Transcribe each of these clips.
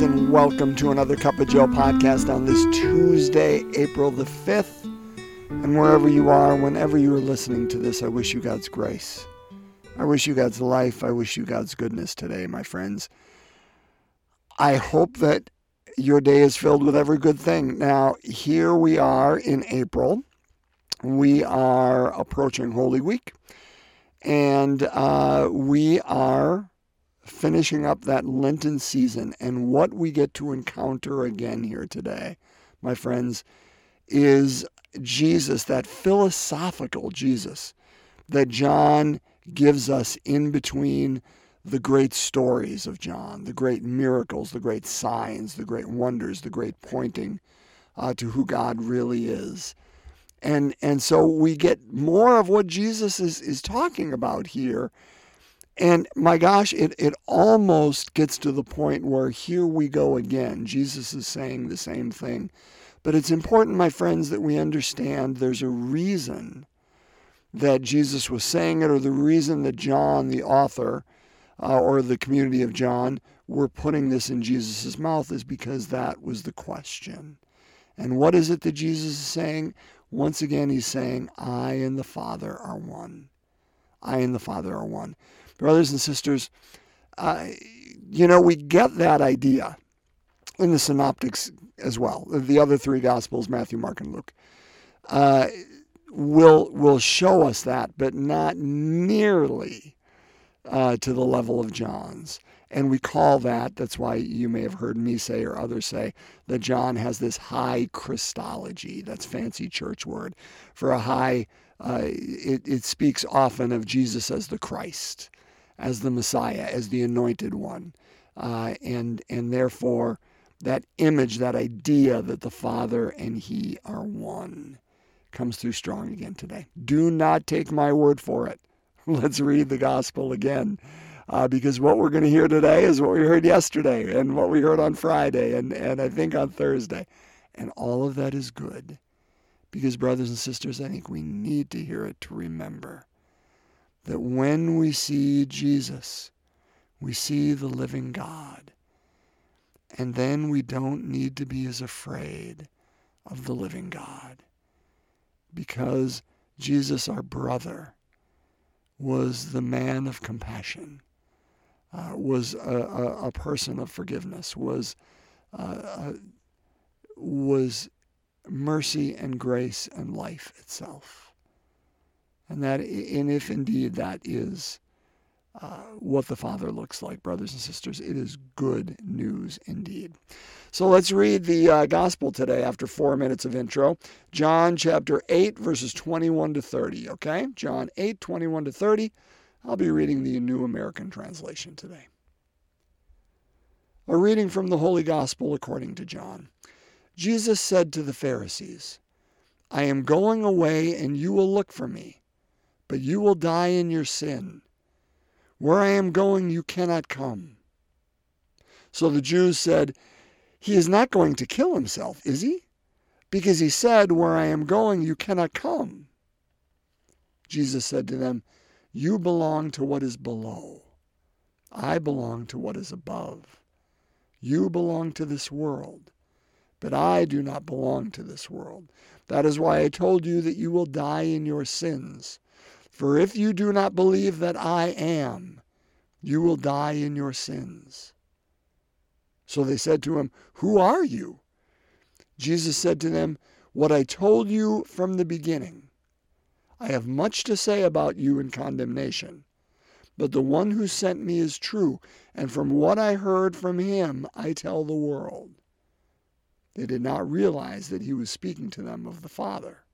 and welcome to another Cup of Joe podcast on this Tuesday, April the 5th. And wherever you are, whenever you are listening to this, I wish you God's grace. I wish you God's life. I wish you God's goodness today, my friends. I hope that your day is filled with every good thing. Now, here we are in April. We are approaching Holy Week, and uh, we are finishing up that Lenten season. And what we get to encounter again here today, my friends, is Jesus, that philosophical Jesus that John gives us in between the great stories of John, the great miracles, the great signs, the great wonders, the great pointing uh, to who God really is. And, and so we get more of what Jesus is, is talking about here and my gosh, it, it almost gets to the point where here we go again. Jesus is saying the same thing. But it's important, my friends, that we understand there's a reason that Jesus was saying it, or the reason that John, the author, uh, or the community of John, were putting this in Jesus' mouth is because that was the question. And what is it that Jesus is saying? Once again, he's saying, I and the Father are one. I and the Father are one brothers and sisters, uh, you know, we get that idea in the synoptics as well. The other three gospels, Matthew, Mark, and Luke, uh, will will show us that, but not nearly uh, to the level of John's. And we call that, that's why you may have heard me say or others say, that John has this high Christology. That's fancy church word for a high, uh, it, it speaks often of Jesus as the Christ as the Messiah, as the anointed one. Uh, and, and therefore, that image, that idea that the Father and He are one comes through strong again today. Do not take my word for it. Let's read the gospel again. Uh, because what we're going to hear today is what we heard yesterday and what we heard on Friday and, and I think on Thursday. And all of that is good. Because, brothers and sisters, I think we need to hear it to remember that when we see Jesus, we see the living God. And then we don't need to be as afraid of the living God because Jesus, our brother, was the man of compassion, uh, was a, a, a, person of forgiveness, was, uh, uh, was mercy and grace and life itself and that and if indeed that is uh, what the Father looks like, brothers and sisters, it is good news indeed. So let's read the uh, gospel today after four minutes of intro. John chapter 8, verses 21 to 30. Okay? John 8, 21 to 30. I'll be reading the New American Translation today. A reading from the Holy Gospel according to John. Jesus said to the Pharisees, I am going away, and you will look for me but you will die in your sin. Where I am going, you cannot come. So the Jews said, He is not going to kill himself, is he? Because he said, Where I am going, you cannot come. Jesus said to them, You belong to what is below. I belong to what is above. You belong to this world, but I do not belong to this world. That is why I told you that you will die in your sins. For if you do not believe that I am, you will die in your sins. So they said to him, Who are you? Jesus said to them, What I told you from the beginning. I have much to say about you in condemnation, but the one who sent me is true, and from what I heard from him I tell the world. They did not realize that he was speaking to them of the Father.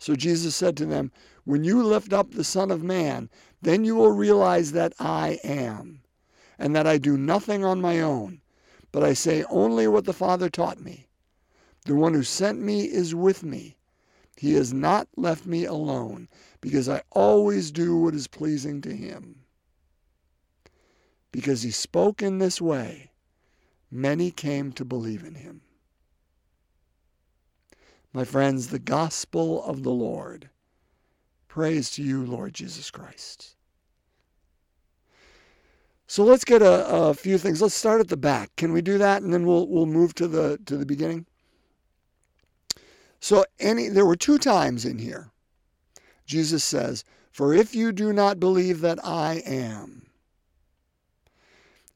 So Jesus said to them, When you lift up the Son of Man, then you will realize that I am, and that I do nothing on my own, but I say only what the Father taught me. The one who sent me is with me. He has not left me alone, because I always do what is pleasing to him. Because he spoke in this way, many came to believe in him. My friends, the gospel of the Lord. Praise to you, Lord Jesus Christ. So let's get a, a few things. Let's start at the back. Can we do that, and then we'll we'll move to the to the beginning. So any there were two times in here. Jesus says, "For if you do not believe that I am,"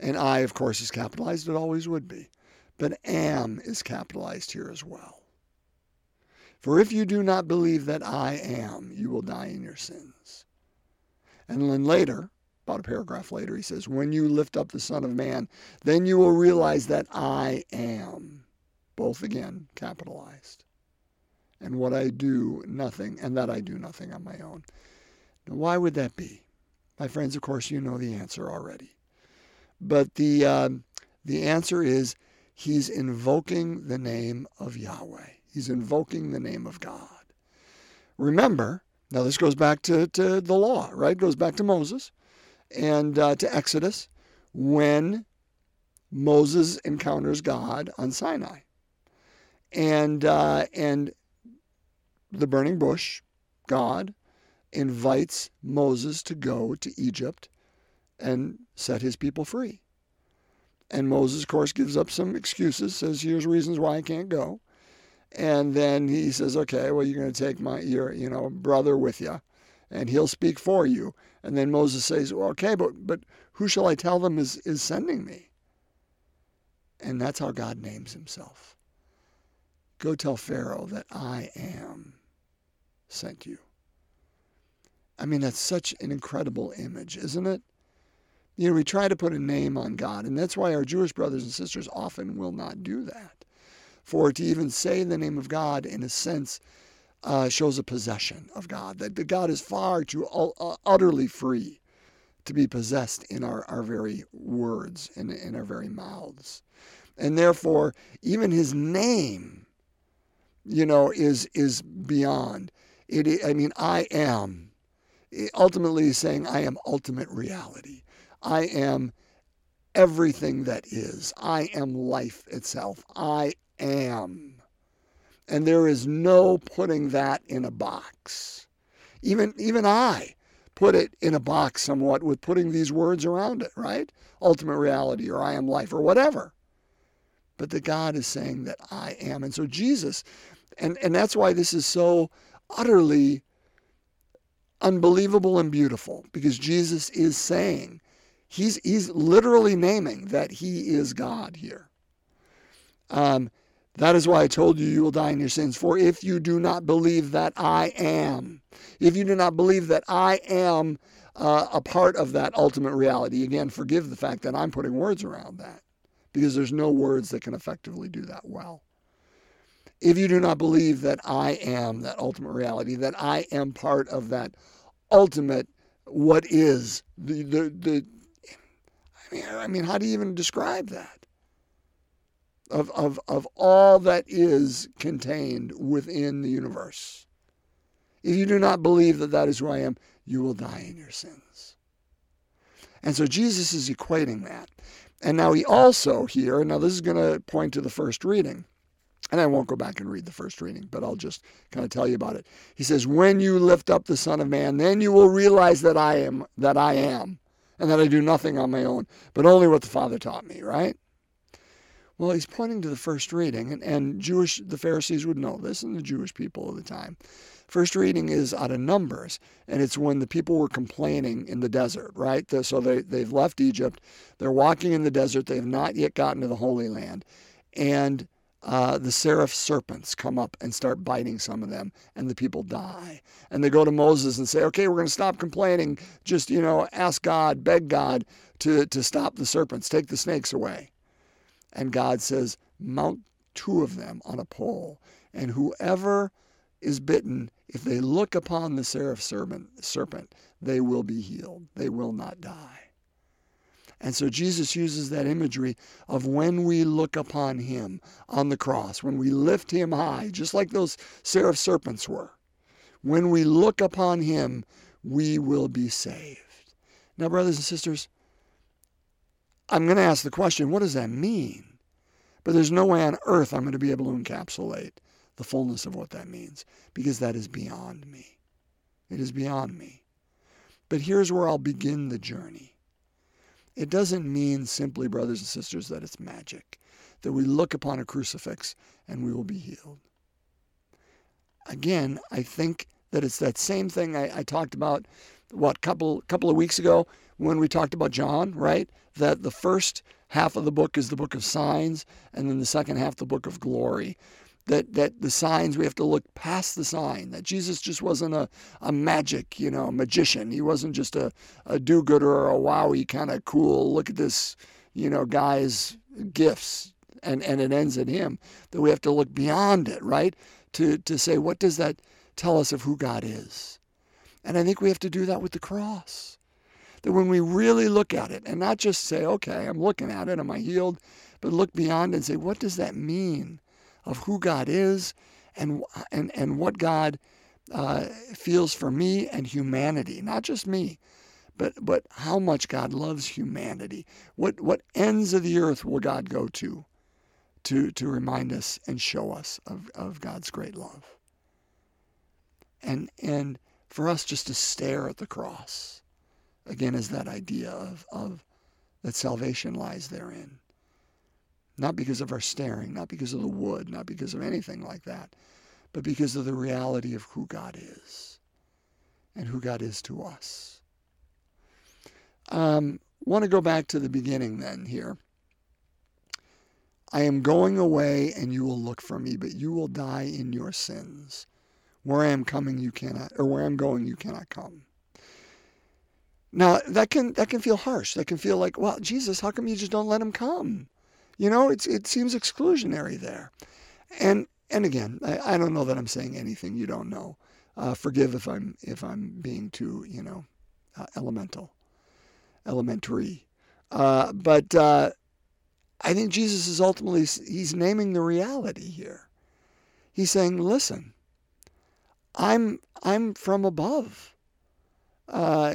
and I, of course, is capitalized. It always would be, but am is capitalized here as well. For if you do not believe that I am, you will die in your sins. And then later, about a paragraph later, he says, When you lift up the Son of Man, then you will realize that I am. Both again capitalized. And what I do, nothing, and that I do nothing on my own. Now, why would that be? My friends, of course, you know the answer already. But the, uh, the answer is he's invoking the name of Yahweh. He's invoking the name of God. Remember, now this goes back to, to the law, right? It goes back to Moses and uh, to Exodus when Moses encounters God on Sinai. And, uh, and the burning bush, God, invites Moses to go to Egypt and set his people free. And Moses, of course, gives up some excuses, says, here's reasons why I can't go. And then he says, okay, well, you're going to take my, your, you know, brother with you and he'll speak for you. And then Moses says, well, okay, but, but who shall I tell them is, is sending me? And that's how God names himself. Go tell Pharaoh that I am sent you. I mean, that's such an incredible image, isn't it? You know, we try to put a name on God, and that's why our Jewish brothers and sisters often will not do that. For to even say the name of God, in a sense, uh, shows a possession of God, that, God is far too uh, utterly free to be possessed in our, our very words and in, in our very mouths. And therefore, even his name, you know, is is beyond. It, I mean, I am. ultimately, saying, I am ultimate reality. I am everything that is. I am life itself. I am. And there is no putting that in a box. Even, even I put it in a box somewhat with putting these words around it, right? Ultimate reality or I am life or whatever. But the God is saying that I am. And so Jesus, and, and that's why this is so utterly unbelievable and beautiful, because Jesus is saying, he's, he's literally naming that he is God here. Um, that is why I told you you will die in your sins. For if you do not believe that I am, if you do not believe that I am uh, a part of that ultimate reality, again, forgive the fact that I'm putting words around that because there's no words that can effectively do that well. If you do not believe that I am that ultimate reality, that I am part of that ultimate what is the the, the I mean, I mean, how do you even describe that? Of, of, of all that is contained within the universe. If you do not believe that that is who I am, you will die in your sins. And so Jesus is equating that. And now he also here, now this is going to point to the first reading. And I won't go back and read the first reading, but I'll just kind of tell you about it. He says, "When you lift up the Son of Man, then you will realize that I am that I am, and that I do nothing on my own, but only what the Father taught me." Right? Well, he's pointing to the first reading, and, and Jewish the Pharisees would know this, and the Jewish people of the time. First reading is out of Numbers, and it's when the people were complaining in the desert, right? So they, they've left Egypt, they're walking in the desert, they have not yet gotten to the Holy Land, and uh, the seraph serpents come up and start biting some of them, and the people die. And they go to Moses and say, okay, we're going to stop complaining. Just, you know, ask God, beg God to, to stop the serpents, take the snakes away. And God says, Mount two of them on a pole, and whoever is bitten, if they look upon the seraph serpent, serpent, they will be healed. They will not die. And so Jesus uses that imagery of when we look upon him on the cross, when we lift him high, just like those seraph serpents were. When we look upon him, we will be saved. Now, brothers and sisters, I'm going to ask the question what does that mean? But there's no way on earth I'm going to be able to encapsulate the fullness of what that means because that is beyond me. It is beyond me. But here's where I'll begin the journey. it doesn't mean simply, brothers and sisters, that it's magic, that we look upon a crucifix and we will be healed. Again, I think that it's that same thing I, I talked about, what, couple couple of weeks ago when we talked about John, right? That the first half of the book is the book of signs, and then the second half the book of glory. That that the signs we have to look past the sign that jesus just wasn't a, a magic you know magician. He wasn't just a, a do-gooder or a wowie kind of cool look at this you know guy's gifts and and it ends at him that we have to look beyond it right? To to say what does that tell us of who god is and i think we have to do that with the cross that when we really look at it and not just say okay i'm looking at it am i healed but look beyond and say what does that mean of who God is and and and what God uh, feels for me and humanity, not just me, but but how much God loves humanity. What what ends of the earth will God go to, to to remind us and show us of, of God's great love. And and for us just to stare at the cross, again, is that idea of of that salvation lies therein. Not because of our staring, not because of the wood, not because of anything like that, but because of the reality of who God is and who God is to us. Um, want to go back to the beginning then here. I am going away and you will look for me, but you will die in your sins. Where I am coming, you cannot, or where I'm going, you cannot come. Now that can that can feel harsh. That can feel like, well, Jesus, how come you just don't let him come? You know, it's it seems exclusionary there. And and again, I, I don't know that I'm saying anything you don't know. Uh, forgive if I'm if I'm being too you know uh, elemental, elementary. Uh, but uh, I think Jesus is ultimately he's naming the reality here. He's saying, "Listen, I'm I'm from above, uh,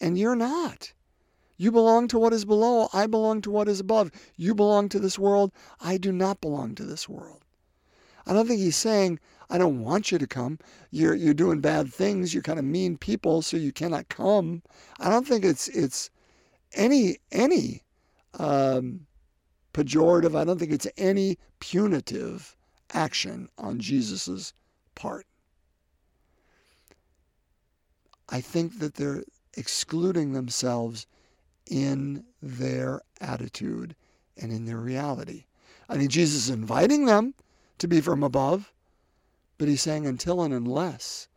and you're not. You belong to what is below. I belong to what is above. You belong to this world. I do not belong to this world. I don't think he's saying, I don't want you to come. You're, you're doing bad things. You're kind of mean people, so you cannot come. I don't think it's, it's any, any um, pejorative. I don't think it's any punitive action on Jesus's part. I think that they're excluding themselves in their attitude and in their reality. I mean, Jesus is inviting them to be from above, but he's saying until and unless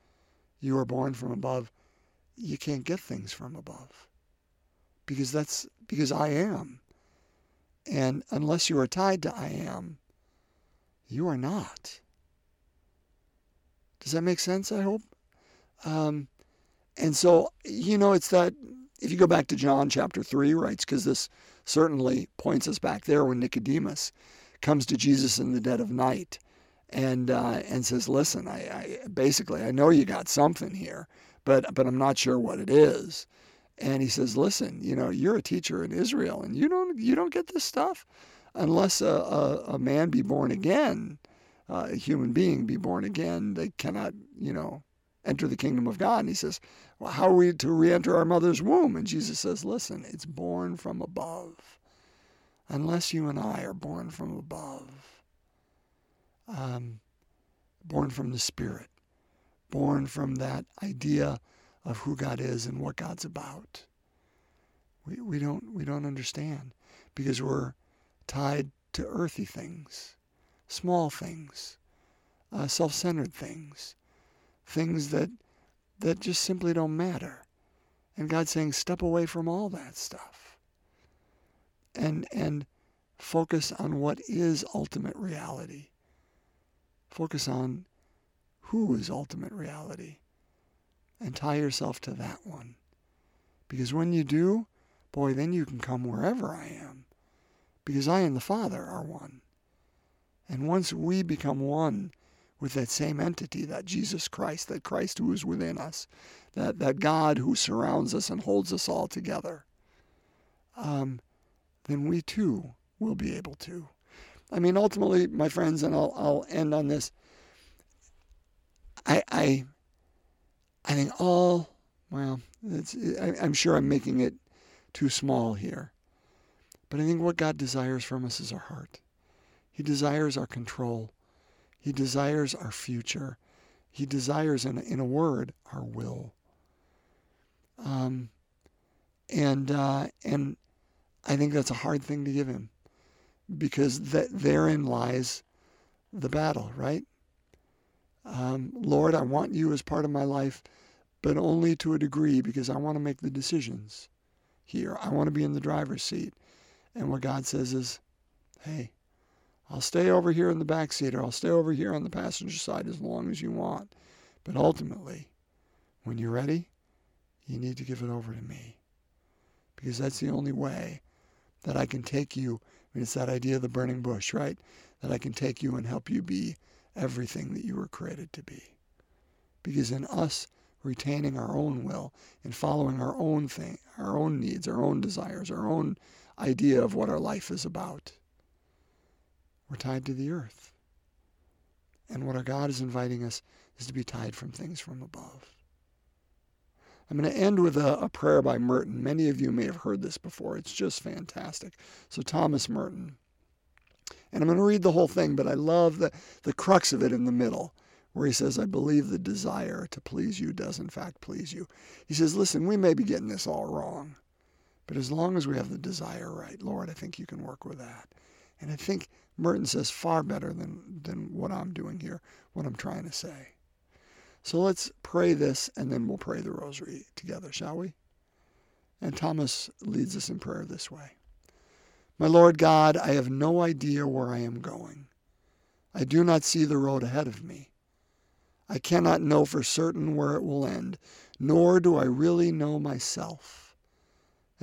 you are born from above, you can't get things from above. Because that's because I am. And unless you are tied to I am, you are not. Does that make sense? I hope. Um, and so, you know, it's that if you go back to John chapter 3, writes, because this certainly points us back there when Nicodemus comes to Jesus in the dead of night and uh, and says, "Listen, I, I basically I know you got something here, but but I'm not sure what it is." And he says, "Listen, you know, you're a teacher in Israel, and you don't you don't get this stuff unless a, a, a man be born again, uh, a human being be born again. They cannot, you know, enter the kingdom of God. And he says, Well, how are we to re enter our mother's womb? And Jesus says, Listen, it's born from above. Unless you and I are born from above, um, born from the Spirit, born from that idea of who God is and what God's about. We, we don't we don't understand because we're tied to earthy things, small things, uh, self-centered things, things that that just simply don't matter. And God's saying, step away from all that stuff. And and focus on what is ultimate reality. Focus on who is ultimate reality. And tie yourself to that one. Because when you do, boy, then you can come wherever I am. Because I and the Father are one. And once we become one with that same entity, that Jesus Christ, that Christ who is within us, that, that God who surrounds us and holds us all together, um, then we too will be able to. I mean, ultimately, my friends, and I'll, I'll end on this. I, I, I think all, well, I, I'm sure I'm making it too small here. But I think what God desires from us is our heart. He desires our control. He desires our future. He desires, in, in a word, our will. Um, and uh, and I think that's a hard thing to give him because that therein lies the battle, right? Um, Lord, I want you as part of my life, but only to a degree because I want to make the decisions here. I want to be in the driver's seat. And what God says is, hey, I'll stay over here in the back seat or I'll stay over here on the passenger side as long as you want. But ultimately, when you're ready, you need to give it over to me. Because that's the only way that I can take you. I mean, it's that idea of the burning bush, right? That I can take you and help you be everything that you were created to be. Because in us retaining our own will and following our own thing, our own needs, our own desires, our own idea of what our life is about, we're tied to the earth. And what our God is inviting us is to be tied from things from above. I'm going to end with a, a, prayer by Merton. Many of you may have heard this before. It's just fantastic. So, Thomas Merton. And I'm going to read the whole thing, but I love the, the crux of it in the middle, where he says, I believe the desire to please you does, in fact, please you. He says, Listen, we may be getting this all wrong, but as long as we have the desire right, Lord, I think you can work with that. And I think Merton says far better than, than what I'm doing here, what I'm trying to say. So let's pray this and then we'll pray the rosary together, shall we? And Thomas leads us in prayer this way My Lord God, I have no idea where I am going. I do not see the road ahead of me. I cannot know for certain where it will end, nor do I really know myself.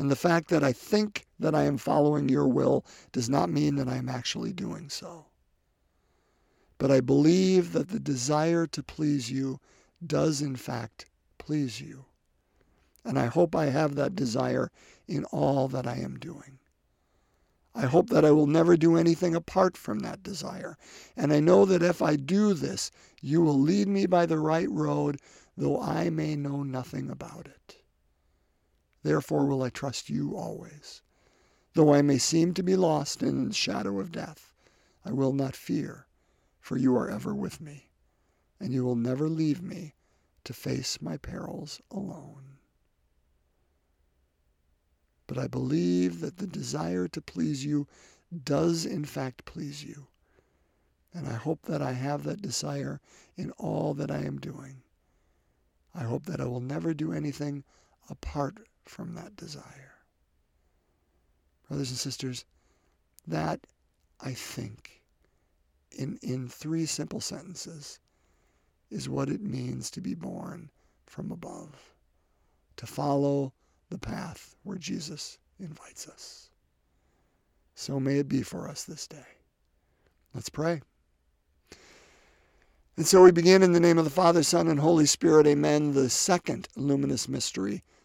And the fact that I think that I am following your will does not mean that I am actually doing so. But I believe that the desire to please you does, in fact, please you. And I hope I have that desire in all that I am doing. I hope that I will never do anything apart from that desire. And I know that if I do this, you will lead me by the right road, though I may know nothing about it. Therefore will I trust you always. Though I may seem to be lost in the shadow of death, I will not fear, for you are ever with me, and you will never leave me to face my perils alone. But I believe that the desire to please you does in fact please you. And I hope that I have that desire in all that I am doing. I hope that I will never do anything apart from that desire. Brothers and sisters, that, I think, in, in three simple sentences is what it means to be born from above, to follow the path where Jesus invites us. So may it be for us this day. Let's pray. And so we begin in the name of the Father, Son, and Holy Spirit. Amen. The second luminous mystery,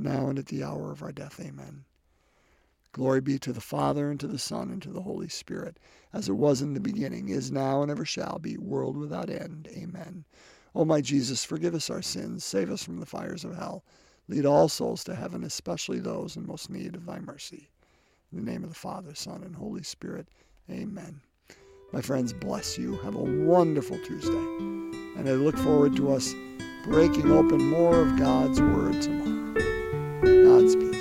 now and at the hour of our death. Amen. Glory be to the Father, and to the Son, and to the Holy Spirit, as it was in the beginning, is now, and ever shall be, world without end. Amen. O my Jesus, forgive us our sins, save us from the fires of hell, lead all souls to heaven, especially those in most need of thy mercy. In the name of the Father, Son, and Holy Spirit. Amen. My friends, bless you. Have a wonderful Tuesday. And I look forward to us breaking open more of God's Word tomorrow. God's peace.